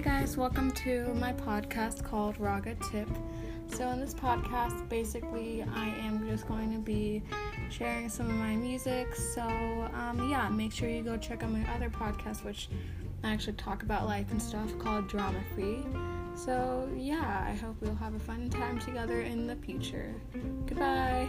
guys, welcome to my podcast called Raga Tip. So, in this podcast, basically, I am just going to be sharing some of my music. So, um, yeah, make sure you go check out my other podcast, which I actually talk about life and stuff called Drama Free. So, yeah, I hope we'll have a fun time together in the future. Goodbye.